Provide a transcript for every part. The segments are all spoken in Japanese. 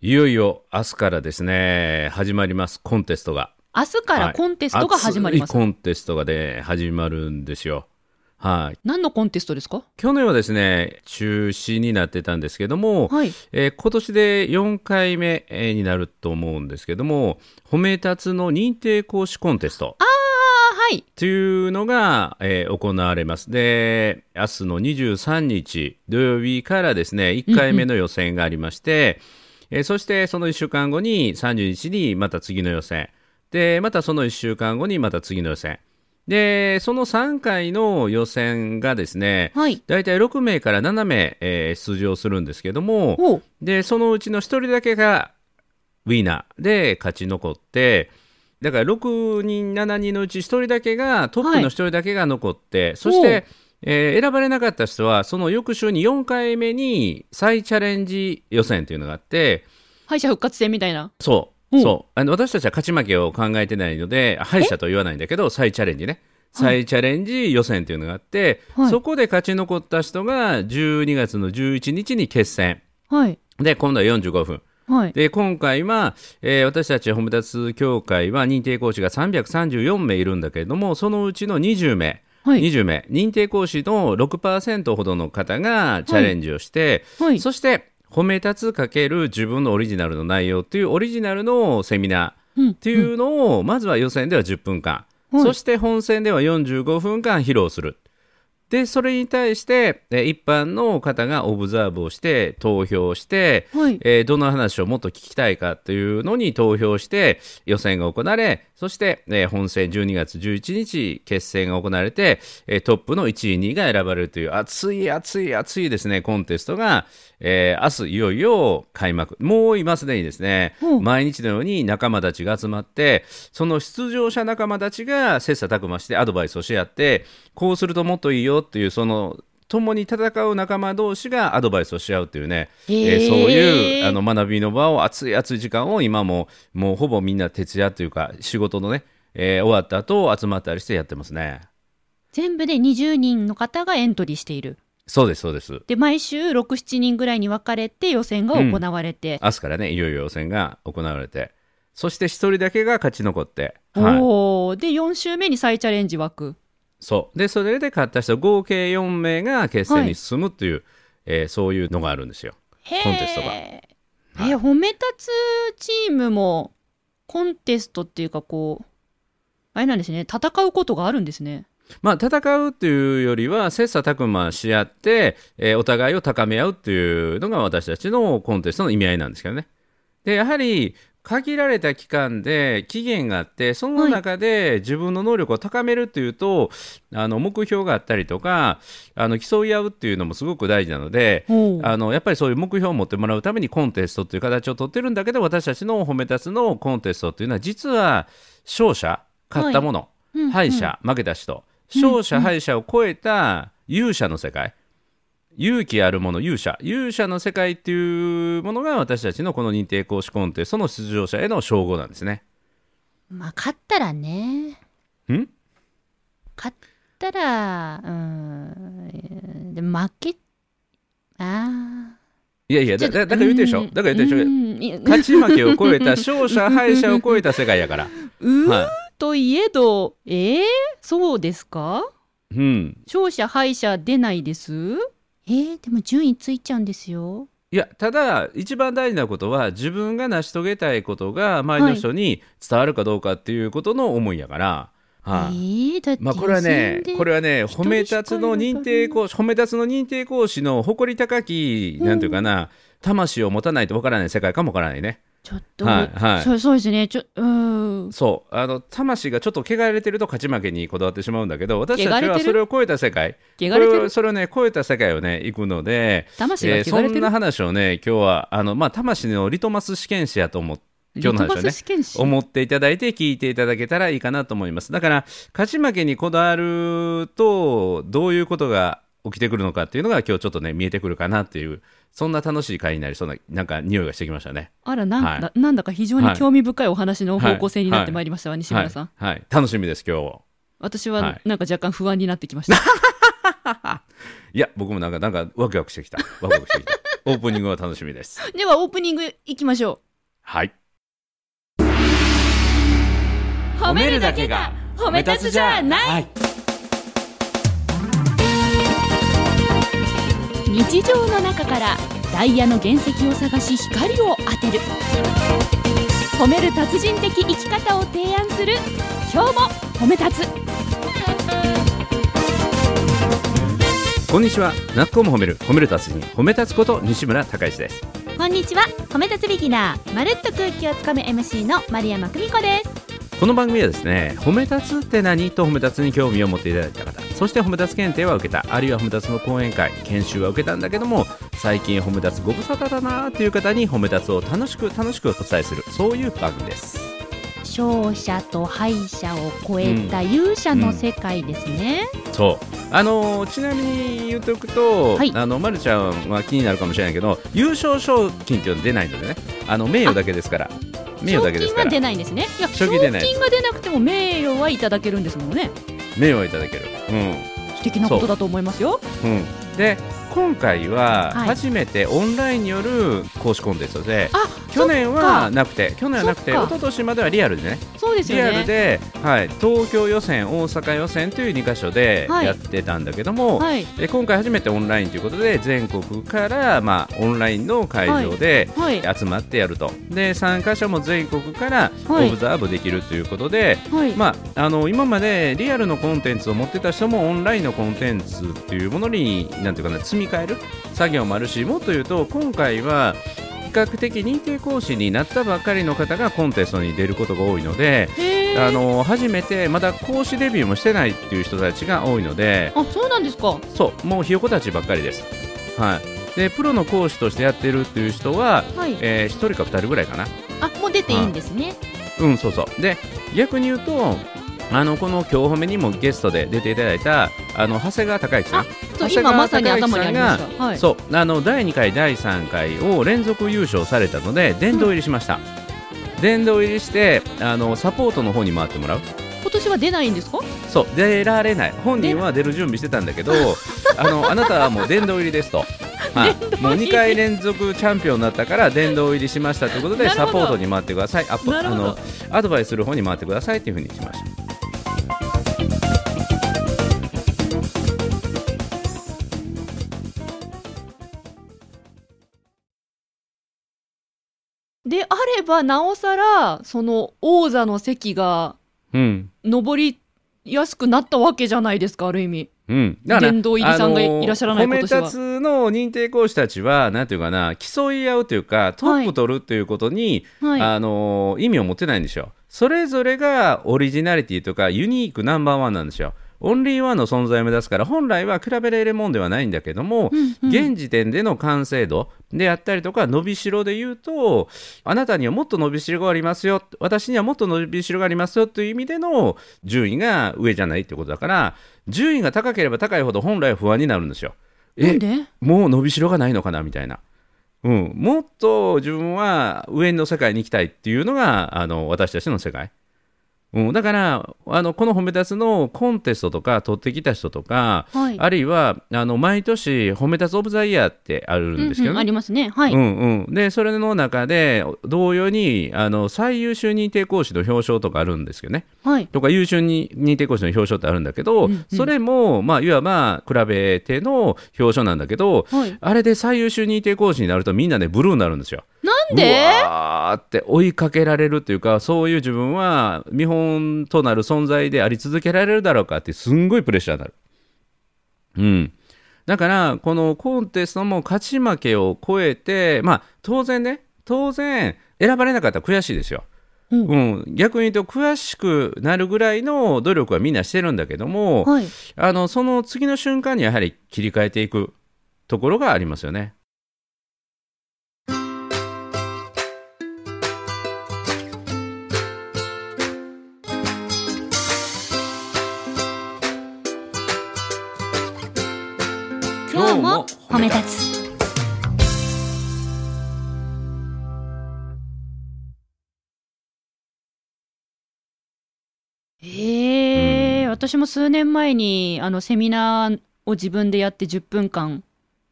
いよいよ明日からですね、始まります、コンテストが。明日からコンテストが始まります。熱いコンテストがね、始まるんですよ。はい。何のコンテストですか？去年はですね、中止になってたんですけども、はい。えー今年で4回目えーになると思うんですけども、褒め立つの認定講師コンテスト。ああ、はい。というのが、えー行われます。で、明日の23日土曜日からですね、1回目の予選がありまして、えーそしてその1週間後に30日にまた次の予選。で、またその1週間後にまた次の予選。で、その3回の予選がですね、はい。大体6名から7名、えー出場するんですけども、で、そのうちの1人だけがウィナーで勝ち残って、だから6人、7人のうち1人だけが、トップの1人だけが残って、そして、えー選ばれなかった人は、その翌週に4回目に再チャレンジ予選というのがあって、敗者復活戦みたいな？そう、うんそうあの私たちは勝ち負けを考えてないので、敗者と言わないんだけど、再チャレンジね。再チャレンジ予選というのがあって、はいそこで勝ち残った人が12月の11日に決戦。はい。で、今度は45分。はい。で、今回は、えー私たち褒め立つ協会は認定講師が334名いるんだけれども、そのうちの20名、はい。20名、認定講師の6%ほどの方がチャレンジをして、はい。そして、褒め立つかける自分のオリジナルの内容っていうオリジナルのセミナーうんっていうのを、まずは予選では10分間、はいそして本戦では45分間披露する。で、それに対して、え一般の方がオブザーブをして、投票して、はい。えーどの話をもっと聞きたいかというのに投票して予選が行われそして、えー本戦12月11日決戦が行われて、えートップの1位2位が選ばれるという熱い熱い熱いですねコンテストが、えー明日いよいよ開幕。もう今すでにですね。う。ん毎日のように仲間たちが集まってその出場者仲間たちが切磋琢磨してアドバイスをし合ってこうするともっといいよっていうその共に戦う仲間同士がアドバイスをし合うっていうね、えー。へーそういうあの学びの場を熱い熱い時間を今ももうほぼみんな徹夜というか仕事のね、えー終わった後集まったりしてやってますね。全部で20人の方がエントリーしている。そうですそうです。で、毎週6、7人ぐらいに分かれて予選が行われて。明日からねいよいよ予選が行われて。そして一人だけが勝ち残って、はい、おお。で、4週目に再チャレンジ枠。そう。でそれで勝った人合計4名が決戦に進むっていう、えーそういうのがあるんですよ。へコンテストが。え、褒め立つチームも、コンテストっていうかこう、あれなんですね。戦うことがあるんですね。まあ、戦うっていうよりは切磋琢磨し合って、えーお互いを高め合うっていうのが私たちのコンテストの意味合いなんですけどね。でやはり限られた期間で期限があってその中で自分の能力を高めるっていうと、あの目標があったりとかあの競い合うっていうのもすごく大事なので。おあのやっぱりそういう目標を持ってもらうためにコンテストっていう形を取ってるんだけど私たちの褒め立つのコンテストっていうのは実は勝者勝ったもの、うん敗者、負けた人勝者敗者を超えた勇者の世界。勇気あるもの勇者。勇者の世界っていうものが私たちのこの認定講師コンテストの出場者への称号なんですね。まあ、勝ったらね。ん？勝ったら、うーん、でも負け、ああ。いやいやだだだから言うてるでしょ？うん。だから言うてるでしょ？う勝ち負けを超えた勝者敗者を超えた世界やから。うーはといえど、えー、そうですか？いうん、勝者敗者出ないです？えー、でも順位ついちゃうんですよ。いやただ一番大事なことは自分が成し遂げたいことが周りの人に伝わるかどうかっていうことの思いやから、はい。えー、まあ、これはねこれはね褒め立つの認定講師褒め立つの認定講師の誇り高きなんていうかな、魂を持たないとわからない世界かもわからないねちょっと、はいはい。そうそうですね。ちょ、うーん。そう。あの魂がちょっと汚れてると勝ち負けにこだわってしまうんだけど私たちはそれを超えた世界。汚れれをそれをね超えた世界をね行くので魂がえーそ汚れてる、んな話をね今日はあの、まあ、魂のリトマス試験紙やと思って今日の話をリトマねス試験紙？思っていただいて聞いていただけたらいいかなと思います。だから勝ち負けにこだわるとどういうことが起きてくるのかっていうのが今日ちょっとね見えてくるかなっていうそんな楽しい回になりそうななんか匂いがしてきましたね。あらなん、はい。ななんだか非常に興味深いお話の方向性になってまいりましたわ、西村さん。はい、はい、楽しみです今日私ははい。なんか若干不安になってきました。いや僕もなんかなんかワクワクしてきた。ワクワクしてきた。オープニングは楽しみです。ではオープニングいきましょはい。う褒めるだけが褒め立つじゃない。はい。日常の中からダイヤの原石を探し光を当てる。褒める達人的生き方を提案する。今日も褒め立つ。こんにちは。なっこも褒める、褒める達人、褒め立つこと西村孝之です。こんにちは。褒め立つビギナー。まるっと空気をつかむ MC の丸山久美子です。この番組はですね、褒め立つって何と褒め立つに興味を持っていただいた方、そして褒め立つ検定は受けた、あるいは褒め立つの講演会、研修は受けたんだけども、最近褒め立つご無沙汰だなーっていう方に褒め立つを楽しく楽しくお伝えする、そういう番組です。勝者と敗者を超えた勇者の世界ですね、そう。あのーちなみに言っておくと、はい。あのまるちゃんは気になるかもしれないけど優勝賞金っていうのは出ないのでね。あの名誉だけですから。名誉だけですから。賞金は出ないんですね。いや賞賞金出ない金が出なくても名誉はいただけるんですもんね名誉をいただける。素敵なことだと思いますよ。うん、うん、で今回ははい。初めてオンラインによる講師コンテストで、あ去年はなくて去年はなくて一昨年まではリアルでね。リそうですよね。アルで、はい、東京予選大阪予選という2箇所ではい。やってたんだけども、はい。で今回初めてオンラインということで全国から、まあ、オンラインの会場ではい。集まってやると、で参加者も全国からオはい。ブザーブできるということで、はい、まあ、あの今までリアルのコンテンツを持ってた人もオンラインのコンテンツっていうものになんていうかな積み替える？作業もあるしもっと言うと今回は比較的認定講師になったばっかりの方がコンテストに出ることが多いのであの初めてまだ講師デビューもしてないっていう人たちが多いのであそうなんですか。そうもうひよこたちばっかりです。はい。でプロの講師としてやってるっていう人は、はい。え1人か2人ぐらいかな。あもう出ていいんですね。うん、そうそう。で、逆に言うと、あのこの今日褒めにもゲストで出ていただいたあの長谷川孝之さん、長谷川今まさに頭にありました。はい。そうあの第2回、第3回を連続優勝されたので殿堂入りしました。殿堂入りしてあのサポートの方に回ってもらう。今年は出ないんですか？そう出られない。本人は出る準備してたんだけどあのあなたはもう殿堂入りですと。はい、もう2回連続チャンピオンになったから殿堂入りしましたということでサポートに回ってください。アあのアドバイスする方に回ってくださいというふうにしましたであればなおさらその王座の席がうん。上りやすくなったわけじゃないですかある意味。うん、殿堂入りさんがいらっしゃらないは。褒め立つの認定講師たちはなんていうかな競い合うというかトップ取るということに、はい。あの意味を持ってないんですよ。それぞれがオリジナリティとかユニークナンバーワンなんですよオンリーワンの存在を目指すから本来は比べられるもんではないんだけども、うんうん現時点での完成度であったりとか伸びしろで言うとあなたにはもっと伸びしろがありますよ私にはもっと伸びしろがありますよという意味での順位が上じゃないってことだから順位が高ければ高いほど本来は不安になるんですよ。えなんで？もう伸びしろがないのかなみたいな。うん、もっと自分は上の世界に行きたいっていうのがあの私たちの世界。うん、だからあのこの褒め立つのコンテストとか取ってきた人とか、はい。あるいはあの毎年褒め立つオブザイヤーってあるんですけどね。うんうんありますね。はい、うんうん、でそれの中で同様にあの最優秀認定講師の表彰とかあるんですよね。はい。とか優秀に認定講師の表彰ってあるんだけど、うんうん。それも、まあ、いわば比べての表彰なんだけど、はい。あれで最優秀認定講師になるとみんなねブルーになるんですよ。なんで？うわーって追いかけられるっていうかそういう自分は見本となる存在であり続けられるだろうかってすんごいプレッシャーになる。うん、だからこのコンテストも勝ち負けを超えてまあ当然ね当然選ばれなかったら悔しいですよ。うんうん、逆に言うと悔しくなるぐらいの努力はみんなしてるんだけども、はいあのその次の瞬間にやはり切り替えていくところがありますよね。褒め立つええ私も数年前にあのセミナーを自分でやって10分間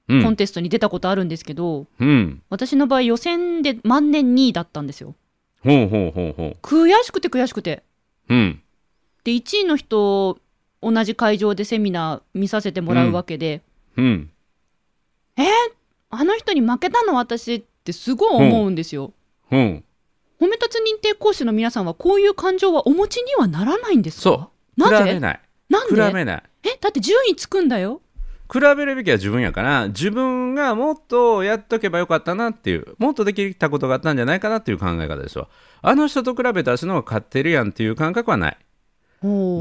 うんコンテストに出たことあるんですけど、うん。私の場合予選で万年2位だったんですよ。ほうほうほうほ悔しくて悔しくて。う。うん。で、1位の人、同じ会場でセミナー見させてもらうわけで、うん。あの人に負けたの私ってすごい思うんですよ。うん。褒め立つ認定講師の皆さんはこういう感情はお持ちにはならないんですか？そう。なぜ比べない。なんで？比べない。え、だって順位つくんだよ。比べるべきは自分やから自分がもっとやっとけばよかったなっていうもっとできたことがあったんじゃないかなっていう考え方ですわあの人と比べたら私の方が勝ってるやんっていう感覚はない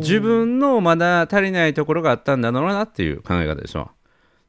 自分のまだ足りないところがあったんだろうなっていう考え方ですわ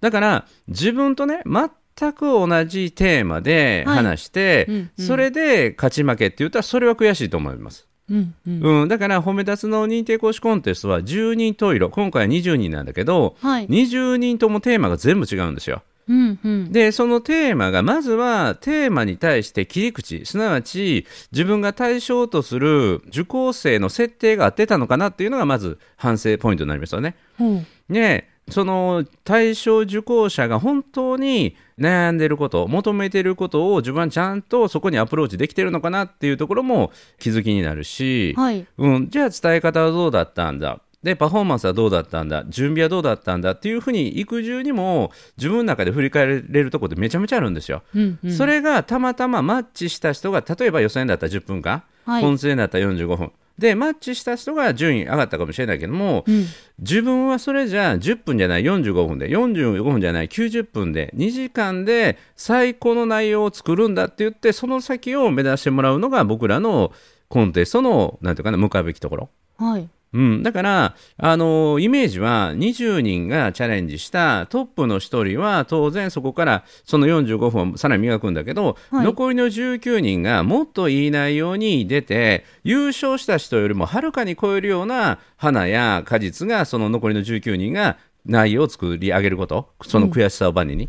だから自分とね全く同じテーマで話して、はいうんうんそれで勝ち負けって言ったらそれは悔しいと思いますうんうん。うん、だから褒め立つの認定講師コンテストは10人十色今回は20人なんだけど、はい。20人ともテーマが全部違うんですよ。うんうん。でそのテーマがまずはテーマに対して切り口すなわち自分が対象とする受講生の設定が合ってたのかなっていうのがまず反省ポイントになりますよね。ほうでその対象受講者が本当に悩んでること求めてることを自分はちゃんとそこにアプローチできてるのかなっていうところも気づきになるし、はい。うん、じゃあ伝え方はどうだったんだ？でパフォーマンスはどうだったんだ？準備はどうだったんだっていうふうに育児にも自分の中で振り返れるところってめちゃめちゃあるんですよ。うんうん。それがたまたまマッチした人が例えば予選だったら10分間、はい本戦だったら45分でマッチした人が順位上がったかもしれないけども、うん。自分はそれじゃあ10分じゃない45分で45分じゃない90分で2時間で最高の内容を作るんだって言ってその先を目指してもらうのが僕らのコンテストのなんていうかな向かうべきところ。はい。うん、だから、あのイメージは20人がチャレンジしたトップの1人は当然そこからその45分をさらに磨くんだけど、はい残りの19人がもっといい内容に出て優勝した人よりもはるかに超えるような花や果実がその残りの19人が内容を作り上げることその悔しさをバネに。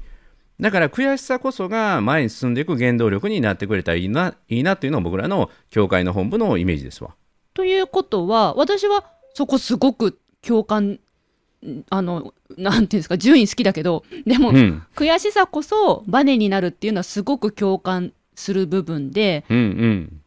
だから悔しさこそが前に進んでいく原動力になってくれたらいいないいなっていうのが僕らの教会の本部のイメージですわ。ということは、私はそこすごく共感、んあの、なんていうんですか、順位好きだけど、でも、うん、悔しさこそバネになるっていうのはすごく共感する部分で、うん、うん。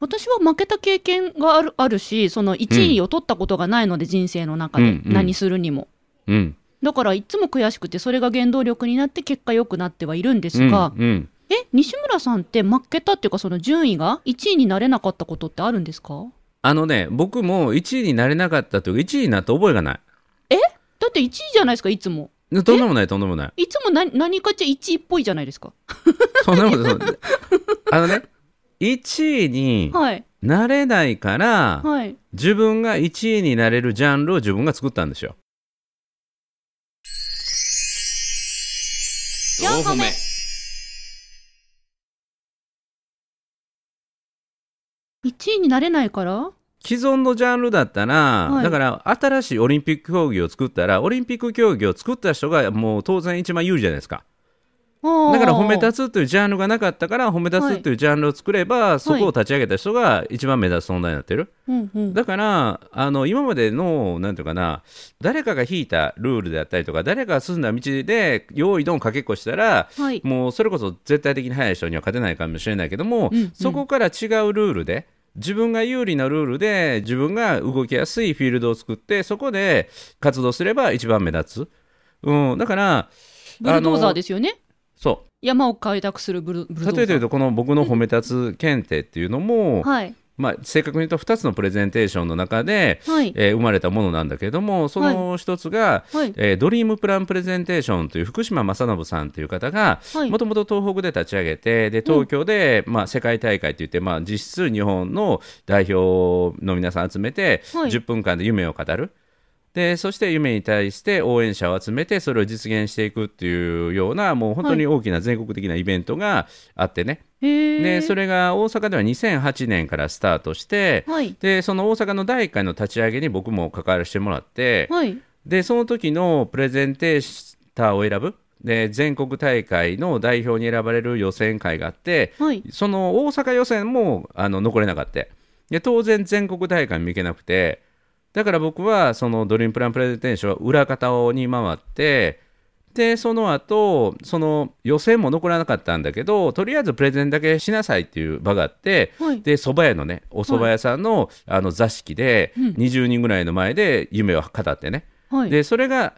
私は負けた経験があるあるし、その1位を取ったことがないので、人生の中で、うんうん何するにも。うん。だからいつも悔しくて、それが原動力になって結果良くなってはいるんですが、うんうん。え、西村さんって負けたっていうか、その順位が1位になれなかったことってあるんですか？あのね、僕も1位になれなかったというか、1位になった覚えがない。だって1位じゃないですか、いつも。とんでもない、とんでもない。いつも何何かち1位っぽいじゃないですか？とんでもない。あのね、1位にはい。なれないから、はい。自分が1位になれるジャンルを自分が作ったんですよ。四歩目1位になれないから？既存のジャンルだったら、はいだから新しいオリンピック競技を作ったら、オリンピック競技を作った人がもう当然一番有利じゃないですか。だから褒め立つというジャンルがなかったから、褒め立つというジャンルを作れば、そこを立ち上げた人が一番目立つ存在になってる。うんうん。だからあの今までのなんていうかな誰かが引いたルールであったりとか誰かが進んだ道で用意ドンかけっこしたら、はい。もうそれこそ絶対的に速い人には勝てないかもしれないけども、うんうんそこから違うルールで自分が有利なルールで自分が動きやすいフィールドを作ってそこで活動すれば一番目立つ、うん、だからブルドーザーでですよね。そ山を開拓するブルブルドーザー。う例えて言うとこの僕の褒め立つ検定っていうのも、はい。まあ、正確に言うと2つのプレゼンテーションの中で、はい。えー生まれたものなんだけれどもその一つが、はい。えードリームプランプレゼンテーションという福島正信さんという方がはいもともと東北で立ち上げてで東京で、まあ、世界大会といって、まあ、実質日本の代表の皆さん集めて、はい10分間で夢を語る。でそして夢に対して応援者を集めてそれを実現していくっていうようなもう本当に大きな全国的なイベントがあってね、へえ。でそれが大阪では2008年からスタートしてはい。でその大阪の第1回の立ち上げに僕も関わらせてもらって、はい。でその時のプレゼンテーターを選ぶで全国大会の代表に選ばれる予選会があってはい。その大阪予選もあの残れなかったで当然全国大会も行けなくてだから僕はそのドリームプランプレゼンテーションは裏方に回ってでその後その予選も残らなかったんだけどとりあえずプレゼンだけしなさいっていう場があって、はい。で蕎麦屋のねお蕎麦屋さんの,、あの座敷でうん。20人ぐらいの前で夢を語ってね、はい。でそれが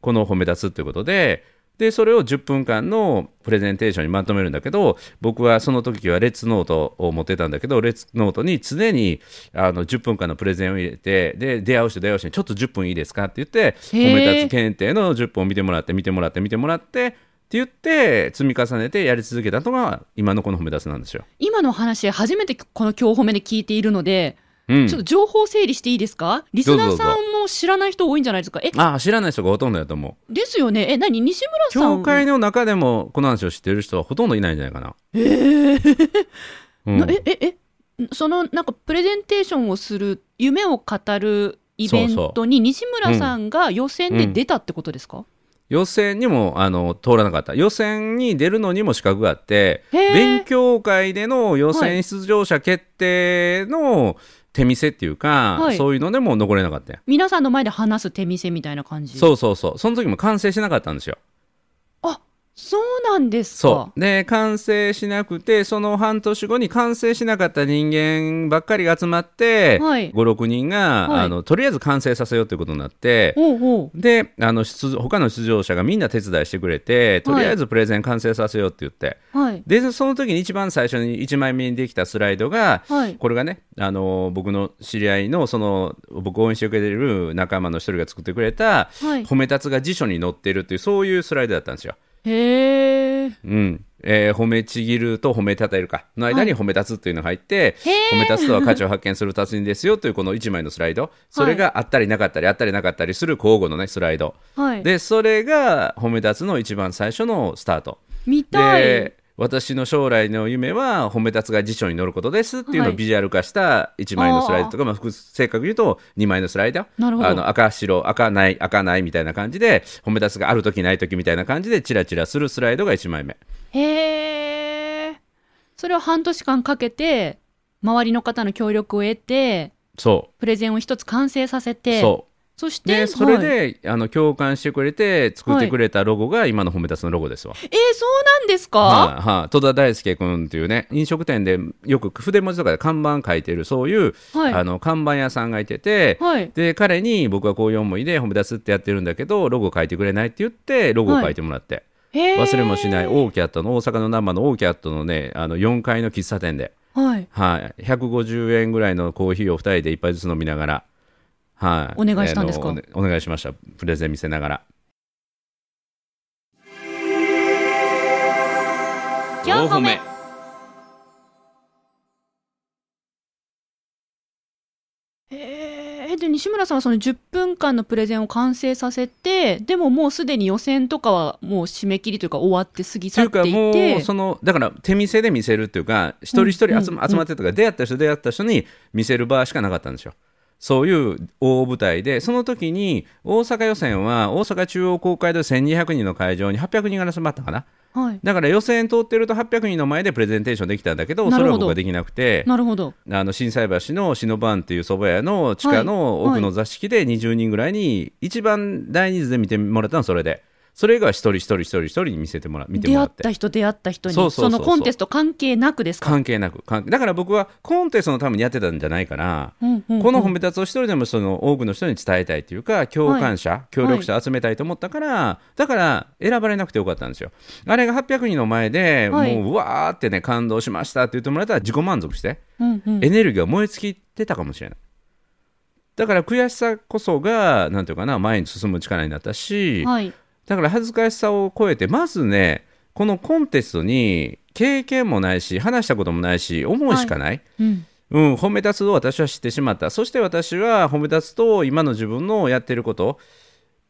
このほめ達ということででそれを10分間のプレゼンテーションにまとめるんだけど僕はその時はレッツノートを持ってたんだけどレッツノートに常にあの10分間のプレゼンを入れてで出会う人出会う人にちょっと10分いいですかって言って褒め立つ検定の10分を見てもらって見てもらって見てもらってって言って積み重ねてやり続けたのが今のこの褒め立つなんですよ。今の話初めてこの今日褒めで聞いているので、うん。ちょっと情報整理していいですか？リスナーさんも知らない人多いんじゃないですか？えああ知らない人がほとんどだと思う。ですよね。え何？西村さん？教会の中でもこの話を知ってる人はほとんどいないんじゃないかな。うん。なえええそのなんかプレゼンテーションをする夢を語るイベントに西村さんが予選で出たってことですか、予選にもあの通らなかった。予選に出るのにも資格があって勉強会での予選出場者決定の手見せっていうか、はい。そういうのでも残れなかったよ皆さんの前で話す手見せみたいな感じ。そうそうそう。その時も完成しなかったんですよ。あそうなんですか？そう。で完成しなくてその半年後に完成しなかった人間ばっかりが集まって、はい。56人が、はい。あのとりあえず完成させようということになって、であの出他の出場者がみんな手伝いしてくれてとりあえずプレゼン完成させようって言って、うはい。でその時に一番最初に1枚目にできたスライドが、はい。これがねあの僕の知り合いのその僕を応援してくれてる仲間の一人が作ってくれた「はい。褒め立つ」が辞書に載ってるっていうそういうスライドだったんですよ。へえうん。えー褒めちぎると褒めたたえるか。の間に褒め立つっていうのが入って、へー。褒め立つとは価値を発見する達人ですよというこの1枚のスライド。それがあったりなかったりあったりなかったりする交互のねスライド。はい。でそれが褒め立つの一番最初のスタート。見たい。で私の将来の夢は褒め立つが辞書に載ることですっていうのはい。をビジュアル化した1枚のスライドとか、まあ、複正確に言うと2枚のスライド。なるほど。あの赤白赤ない赤ないみたいな感じで褒め立つがある時ない時みたいな感じでチラチラするスライドが1枚目。へえそれを半年間かけて周りの方の協力を得てそプレゼンを一つ完成させうて。そうそしてでそれはい。で、あの共感してくれて作ってくれたロゴが今の褒め立つのロゴですわ。えー、そうなんですか、はいはい。戸田大輔君っていうね飲食店でよく筆文字とかで看板書いてるそういう、はい。あの看板屋さんがいてて、はい。で彼に僕はこういう思いで褒め立つってやってるんだけどロゴ書いてくれないって言ってロゴを書いてもらって、忘れもしないオーキャットの大阪の生のオーキャットのねあの4階の喫茶店で、はい。はい、150円ぐらいのコーヒーを2人で一杯ずつ飲みながら、はい、お願いしたんですか？あのおお願いしました。プレゼン見せながら。今日褒めえー、で西村さんはその10分間のプレゼンを完成させてでももうすでに予選とかはもう締め切りというか終わって過ぎというか去っていもてうそのだから手見せで見せるっていうか一人一人集ま,、うん。集まってとか出会った人出会った人に見せる場しかなかったんですよ。そういう大舞台でその時に大阪予選は大阪中央公会堂1200人の会場に800人が集まったかな。はい。だから予選通ってると800人の前でプレゼンテーションできたんだけどそれは僕はできなくてなるほど。あの心斎橋の篠番っていう蕎麦屋の地下のはい奥の座敷で20人ぐらいに一番大人数で見てもらったのはそれでそれが一人一人一人一人に見せてもら見て出会っもらってた人出会った人に。そのコンテスト関係なくですか、関係なく。だから僕はコンテストのためにやってたんじゃないから、うんうんうん。この褒め立つを一人でもその多くの人に伝えたいというか共感者、協力者を集めたいと思ったから、だから選ばれなくてよかったんですよ。あれが800人の前で、はい。もううわーってね感動しましたって言ってもらったら自己満足して、うんうん。エネルギーが燃え尽きてたかもしれない。だから悔しさこそがなんていうかな前に進む力になったし、はいだから恥ずかしさを超えてまずねこのコンテストに経験もないし話したこともないし思いしかない、うん。うん、褒め立つを私は知ってしまった。そして私は褒め立つと今の自分のやってること、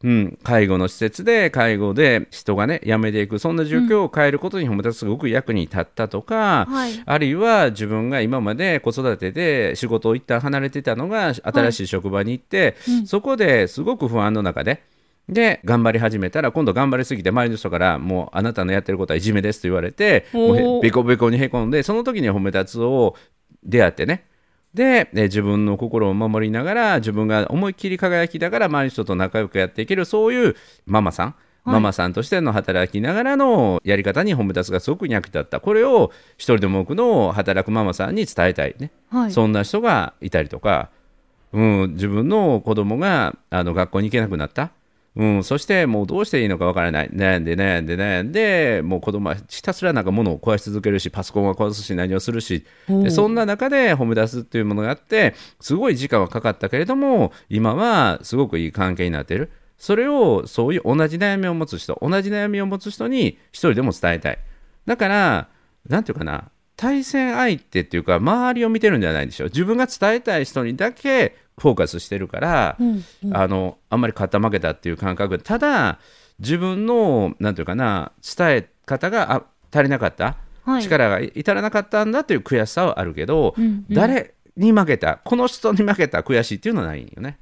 うん、介護の施設で介護で人がね辞めていくそんな状況を変えることに褒め立つすごく役に立ったとか、はい。あるいは自分が今まで子育てで仕事を一旦離れてたのが新しい職場に行って、うん。そこですごく不安の中でで頑張り始めたら今度頑張りすぎて周りの人からもうあなたのやってることはいじめですと言われてもう。おーへベコベコにへこんでその時に褒め立つを出会ってね。でで自分の心を守りながら自分が思いっきり輝きながら周りの人と仲良くやっていけるそういうママさん、ママさんとしての働きながらのやり方に褒め立つがすごく役立った。これを一人でも多くの働くママさんに伝えたいね、はい。そんな人がいたりとか、うん、自分の子供があの学校に行けなくなった、うん、そしてもうどうしていいのかわからない。悩んで悩んで悩んでもう子供はひたすらなんか物を壊し続けるしパソコンは壊すし何をするし。でそんな中で褒め出すっていうものがあってすごい時間はかかったけれども今はすごくいい関係になっている。それをそういう同じ悩みを持つ人同じ悩みを持つ人に一人でも伝えたい。だからなんていうかな対戦相手っていうか周りを見てるんじゃないでしょう。自分が伝えたい人にだけフォーカスしてるから、うんうん。あのあんまり肩負けたっていう感覚。ただ自分のなんていうかな伝え方があ足りなかった、はい。力が至らなかったんだという悔しさはあるけど、うんうん。誰に負けた？この人に負けた悔しいっていうのはないんよね。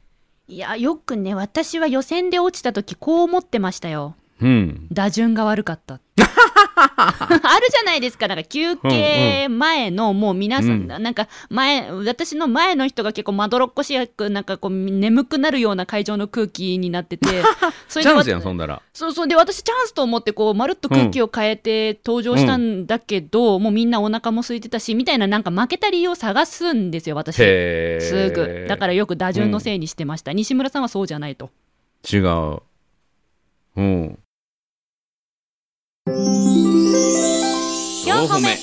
いやよくね私は予選で落ちた時こう思ってましたようん、打順が悪かった。あるじゃないですか。なんか休憩前のもう皆さん、うん。なんか前私の前の人が結構まどろっこしくなんかこう眠くなるような会場の空気になってて そチャンスやわんそんなら。そうそう。で私チャンスと思ってこうまるっと空気を変えて登場したんだけど、もうみんなお腹も空いてたしみたいななんか負けた理由を探すんですよ私。すぐだからよく打順のせいにしてました、西村さんはそうじゃないと。違う。うん。4歩目。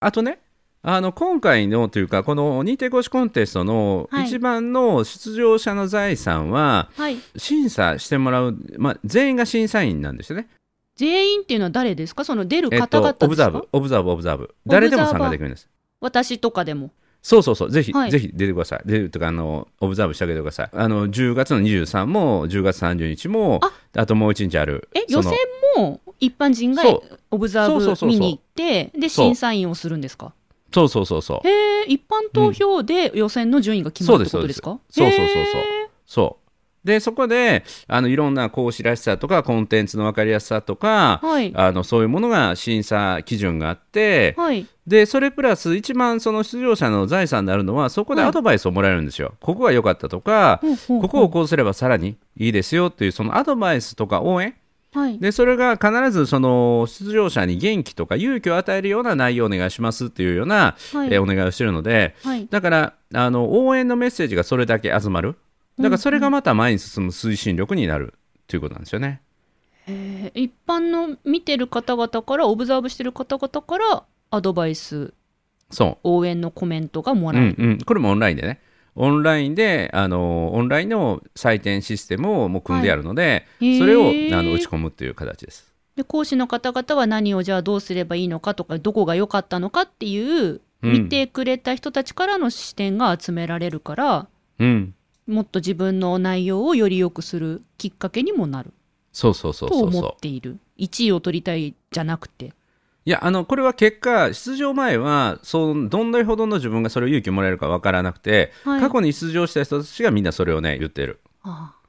あとねあの今回のというかこの認定講師コンテストのはい。一番の出場者の財産は、はい。審査してもらう、まあ、全員が審査員なんですよね。全員っていうのは誰ですか？その出るえっ方々と、オですか、ブザーブ、オブザーブ、オブザーブ。誰でも参加できるんです。私とかでもそうそうそう、ぜひ、はい。ぜひ出てください。出るとか、あの、オブザーブしてあげてください。あの、10月の23も、10月30日も、あ。ともう1日ある。え予選も一般人がオブザーブ見に行ってで審査員をするんですか？そうそうそうそう。へえ一般投票で予選の順位が決まるってことですか、そうそうそうそう。そう。で、そこで、あの、いろんな講師らしさとか、コンテンツの分かりやすさとか、はい。あの、そういうものが審査基準があって、はい。で、それプラス一番その出場者の財産になるのは、そこではい。アドバイスをもらえるんですよ。ここが良かったとか、ここをこうすればさらにいいですよっていう、そのアドバイスとか応援。はい。で、それが必ずその出場者に元気とか勇気を与えるような内容をお願いしますっていうような、はい。えーお願いをしてるので、はい。だからあの応援のメッセージがそれだけ集まる。だからそれがまた前に進む推進力になるということなんですよね。えー一般の見てる方々からオブザーブしてる方々からアドバイスそ応援のコメントがもう。うらえる、んうん。これもオンラインでね。オンラインで、あの、オンラインの採点システムをもう組んでやるので、はいそれをあの打ち込むっていう形です。で講師の方々は何をじゃあどうすればいいのかとかどこが良かったのかっていううん見てくれた人たちからの視点が集められるから、うん。もっと自分の内容をより良くするきっかけにもなる。そうそうそうと思そう。そうっ。ている。1位を取りたいじゃなくて。いや、あの、これは結果、出場前は、そう、どんなほどの自分がそれを勇気をもらえるかわからなくて、はい。過去に出場した人たちがみんなそれをね、言ってる。ああ。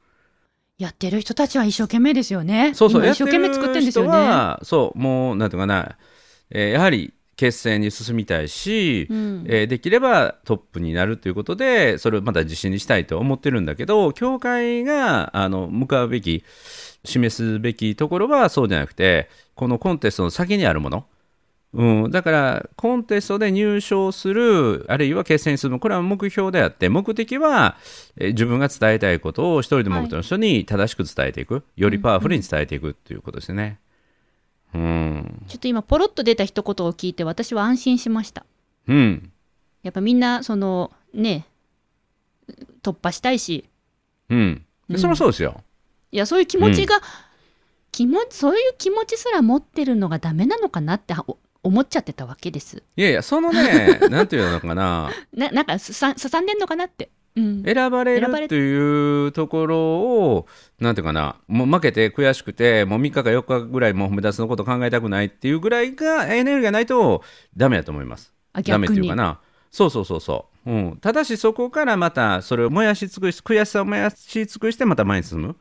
やってる人たちは一生懸命ですよね。そうそう、今一生懸命作ってるんですよね。やってる人はそう、もう、なんていうかな、えーやはり決戦に進みたいし、うんえーできればトップになるということで、それをまた自信にしたいと思ってるんだけど、協会があの向かうべき、示すべきところはそうじゃなくて、このコンテストの先にあるもの。うん、だから、コンテストで入賞する、あるいは決戦に進む、これは目標であって、目的は、えー自分が伝えたいことを一人でも多くの人に正しく伝えていく、よりパワフルに伝えていくということですね。うん、ちょっと今ポロッと出た一言を聞いて私は安心しました。うん、やっぱみんなそのね突破したいし。うん。うん。そりゃそうですよ。いやそういう気持ちが、気持ちそういう気持ちすら持ってるのがダメなのかなってお思っちゃってたわけです。いやいや、そのね、なんていうのかな、ななんかすさすさんでんのかなって、うん、選ばれるというところを、なんていうかな、もう負けて悔しくて、もう3日か4日ぐらいもう褒め出すのこと考えたくないっていうぐらいが、エネルギーがないとダメだと思います。あダメっていうかな。そうそうそうそう。うん、ただしそこからまたそれを燃やし尽くし悔しさを燃やし尽くしてまた前に進むっ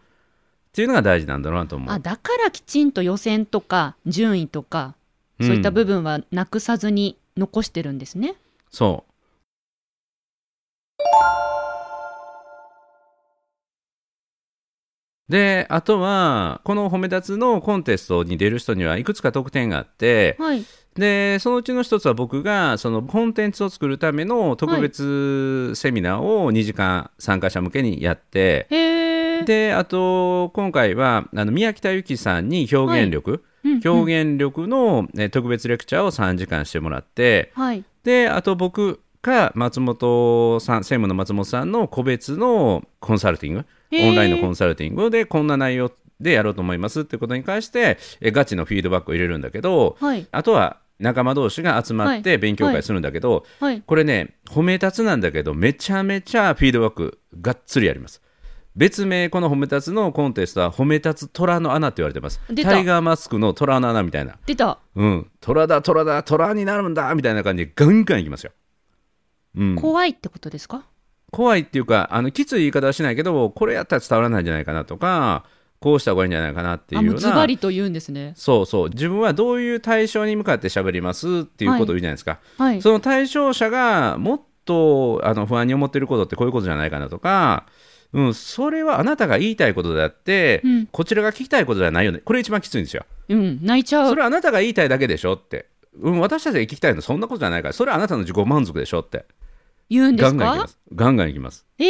ていうのが大事なんだろうなと思う。あだからきちんと予選とか順位とかそういった部分はなくさずに残してるんですね。そであとはこの褒め立つのコンテストに出る人にはいくつか特典があってはい。でそのうちの一つは僕がそのコンテンツを作るための特別セミナーを2時間参加者向けにやって、へえであと今回はあの宮北由紀さんに表現力、うんうん。表現力の、ね、特別レクチャーを3時間してもらってはい。であと僕が松本さん専務の松本さんの個別のコンサルティングオンラインのコンサルティングでこんな内容でやろうと思いますってことに関してえガチのフィードバックを入れるんだけどはい。あとは仲間同士が集まって勉強会するんだけど、はい。これね褒め立つなんだけどめちゃめちゃフィードバックがっつりやります。別名この褒め立つのコンテストは褒め立つ虎の穴って言われてます。タイガーマスクの虎の穴みたいな。出た。うん。虎だ虎だ虎になるんだみたいな感じでガンガンいきますよ、うん、怖いってことですか？怖いっていうかあのきつい言い方はしないけどこれやったら伝わらないんじゃないかなとかこうした方がいいんじゃないかなっていうような。バリと言うんですね。そうそう。自分はどういう対象に向かって喋りますっていうことを言うじゃないですか、はい。その対象者がもっとあの不安に思っていることってこういうことじゃないかなとか、うん、それはあなたが言いたいことであって、うん。こちらが聞きたいことじゃないよね。これ一番きついんですよ。うん泣いちゃそうれはあなたが言いたいだけでしょって、うん、私たちが聞きたいのそんなことじゃないからそれはあなたの自己満足でしょって言うんですか？ガンガンいきます。ガンガンいきます。えー、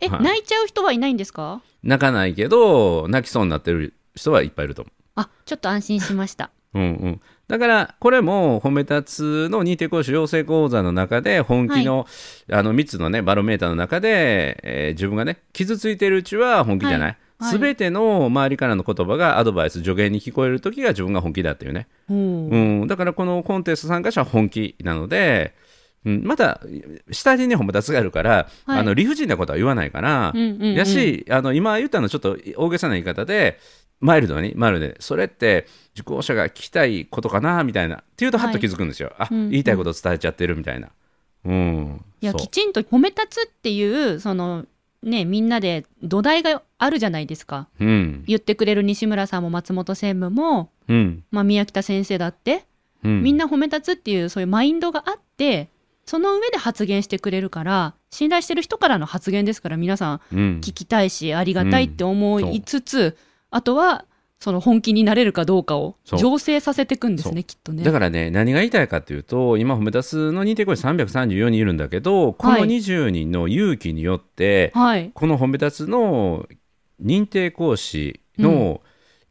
え、はい。泣いちゃう人はいないんですか？泣かないけど泣きそうになってる人はいっぱいいると思あちょっと安心しました。う、うんうん、だからこれも褒め立つの認定講師養成講座の中で本気の,、あの3つのねバロメーターの中で、えー自分がね傷ついてるうちは本気じゃない、はい。はい。全ての周りからの言葉がアドバイス助言に聞こえる時が自分が本気だっていうね、うん、だからこのコンテスト参加者は本気なので、うん、また下地に褒め立つがあるから、はい。あの理不尽なことは言わないから、うんうんうん。やしあの今言ったのちょっと大げさな言い方でマイルドにマイルドで。それって受講者が聞きたいことかなみたいな。っていうとはっと気づくんですよ、あ、うんうん。言いたいことを伝えちゃってるみたいな。うん。いやきちんと褒め立つっていうそのねみんなで土台があるじゃないですか。うん。言ってくれる西村さんも松本専務も、うん。まあ、宮北先生だって、うん。みんな褒め立つっていうそういうマインドがあってその上で発言してくれるから信頼してる人からの発言ですから皆さんうん。聞きたいしありがたいって思いつつ、あとはその本気になれるかどうかを醸成させていくんですそねきっとね。だからね何が言いたいかっていうと今褒め立つの認定講師334人いるんだけどこのはい。20人の勇気によって、はい、この褒め立つの認定講師の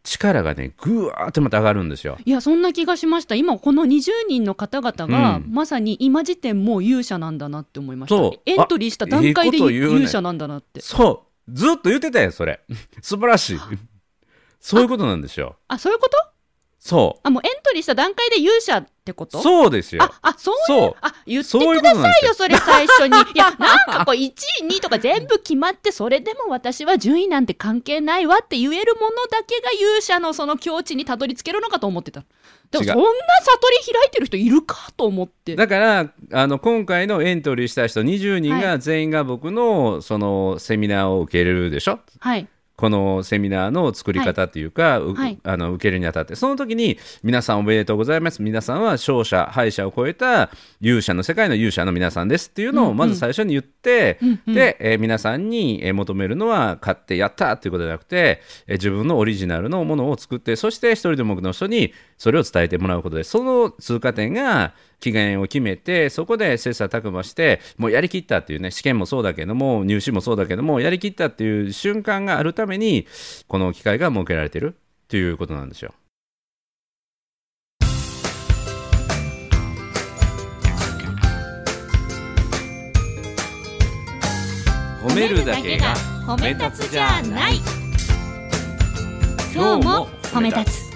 力がねぐわーってまた上がるんですよ。いやそんな気がしました。今この20人の方々が、うん。まさに今時点もう勇者なんだなって思いました。そう。エントリーした段階でね。勇者なんだなって、そう。ずっと言ってたよそれ。素晴らしい。そういうことなんですよ。あそういうこと？そあもうエントリーした段階で勇者ってこうと？そうですよ。ああそういうあ言ってくださいよよ。それ最初に。いやなんかこう1位2位とか全部決まってそれでも私は順位なんて関係ないわって言えるものだけが勇者のその境地にたどり着けるのかと思ってた。でもそんな悟り開いてる人いるかと思ってだからあの今回のエントリーした人20人が全員が僕のそのセミナーを受けれるでしょ？はいこのセミナーの作り方っていうか、うはい。あの受けるにあたって。その時に皆さんおめでとうございます皆さんは勝者敗者を超えた勇者の世界の勇者の皆さんですっていうのをまず最初に言って、うんうん。で、えー皆さんにえー求めるのは買ってやったっていうことじゃなくて、えー自分のオリジナルのものを作ってそして一人でも多くの人にそれを伝えてもらうことでその通過点が期限を決めてそこで切磋琢磨してもうやりきったっていうね試験もそうだけども入試もそうだけどもやりきったっていう瞬間があるためにこの機会が設けられてるっていうことなんですよ。褒めるだけが褒め立つじゃない。今日も褒め立つ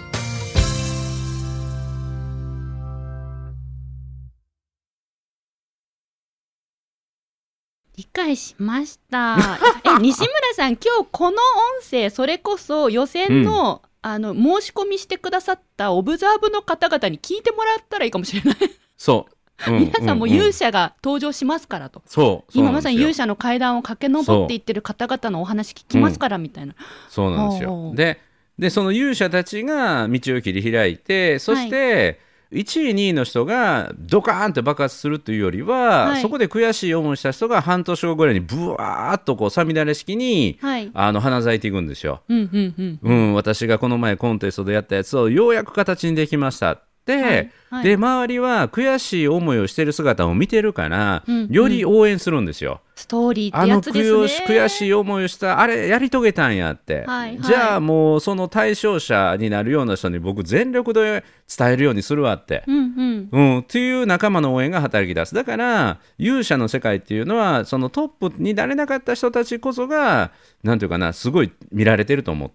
理解しました。え 西村さん今日この音声それこそ予選の、あの申し込みしてくださったオブザーブの方々に聞いてもらったらいいかもしれない、そう、う皆さんもう勇者が登場しますからと、そうそう今まさに勇者の階段を駆け上っていってる方々のお話聞きますからみたいな、そうなんですおうおう。よででその勇者たちが道を切り開いてそして、1位2位の人がドカーンって爆発するというよりは、はい。そこで悔しい思いした人が半年後ぐらいにブワーっとこうさみだれ式に、はい。あの花咲いていくんですよ。うんうんうん。うん、私がこの前コンテストでやったやつをようやく形にできましたはいはい。で周りは悔しい思いをしてる姿を見てるから、うんうん。より応援するんですよ。ストーリーってやあのつですね。悔し悔しい思いをしたあれやり遂げたんやって、はいはい。じゃあもうその対象者になるような人に僕全力で伝えるようにするわって。うんうん。うん、っていう仲間の応援が働き出す。だから勇者の世界っていうのはそのトップになれなかった人たちこそがなんていうかなすごい見られてると思っ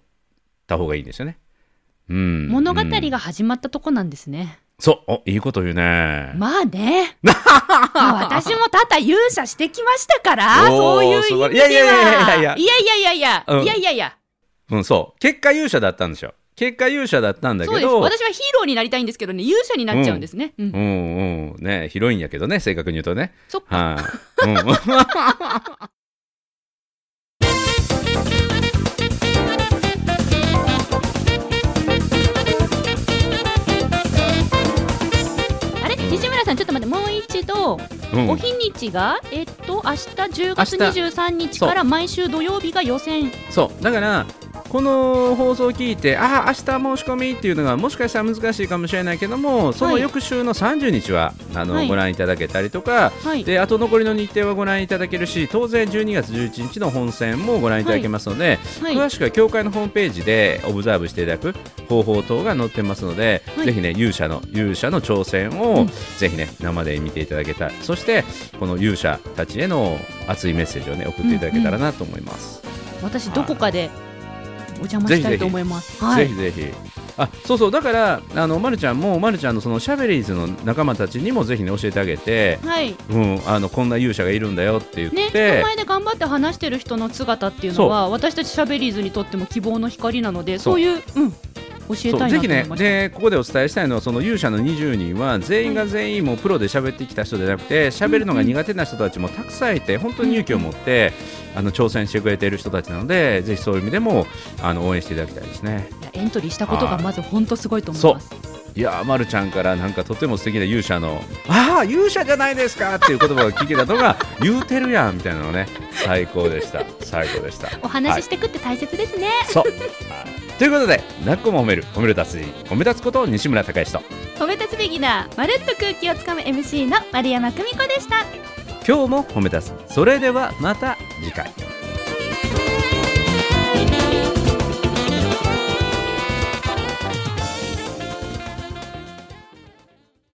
た方がいいんですよね。うん、物語うんが始まったとこなんですね、そう。おいいこと言うね。まあね。私も多々勇者してきましたからそういう意味では。い。やいやいやいやいや。いやいやいやいや、うん。いやいやいや。うん、そう。結果勇者だったんですよ。結果勇者だったんだそうです。けど私はヒーローになりたいんですけどね。勇者になっちゃうんですね、うん。うんうん。ねヒロインやけどね正確に言うとね。そっか。はい、うんさんちょっと待ってもう一度、うん。お日にちがえっと明日10月明日。23日から毎週土曜日が予選。そう。だからこの放送を聞いてああ明日申し込みっていうのがもしかしたら難しいかもしれないけどもその翌週の30日はあの、はい。ご覧いただけたりとかはい。であと残りの日程はご覧いただけるし当然12月11日の本戦もご覧いただけますので、はい。詳しくは協会のホームページでオブザーブしていただく方法等が載ってますので、はい。ぜひね勇者の勇者の挑戦を、うん。ぜひね生で見ていただけたそしてこの勇者たちへの熱いメッセージをね送っていただけたらなと思います。私どこかでお邪魔したいと思います。はい。ぜひぜひ。あそうそう。だからあのまるちゃんもまるちゃんのそのシャベリーズの仲間たちにもぜひね教えてあげて、はい。うん、あのこんな勇者がいるんだよって言っね、て、人前で頑張って話してる人の姿っていうのは私たちシャベリーズにとっても希望の光なのでそう。いう、うん、教えたいぜひねでここでお伝えしたいのはその勇者の20人は全員が全員もうプロで喋ってきた人じゃなくて喋るのが苦手な人たちもたくさんいて本当に勇気を持ってあの挑戦してくれている人たちなのでぜひそういう意味でもあの応援していただきたいですね。エントリーしたことがまず本当すごいと思います。いやー、ま、るちゃんからなんかとても素敵な勇者の「ああ勇者じゃないですか!」っていう言葉が聞けたのが「言うてるやん」みたいなのね。最高でした。最高でした。お話ししてくって大切ですね、そう ということで「なっこも褒める褒める達人褒め立つこと西村孝之と。褒め立つビギナーまるっと空気をつかむ MC の丸山久美子でした。今日も褒め立つ。それではまた次回。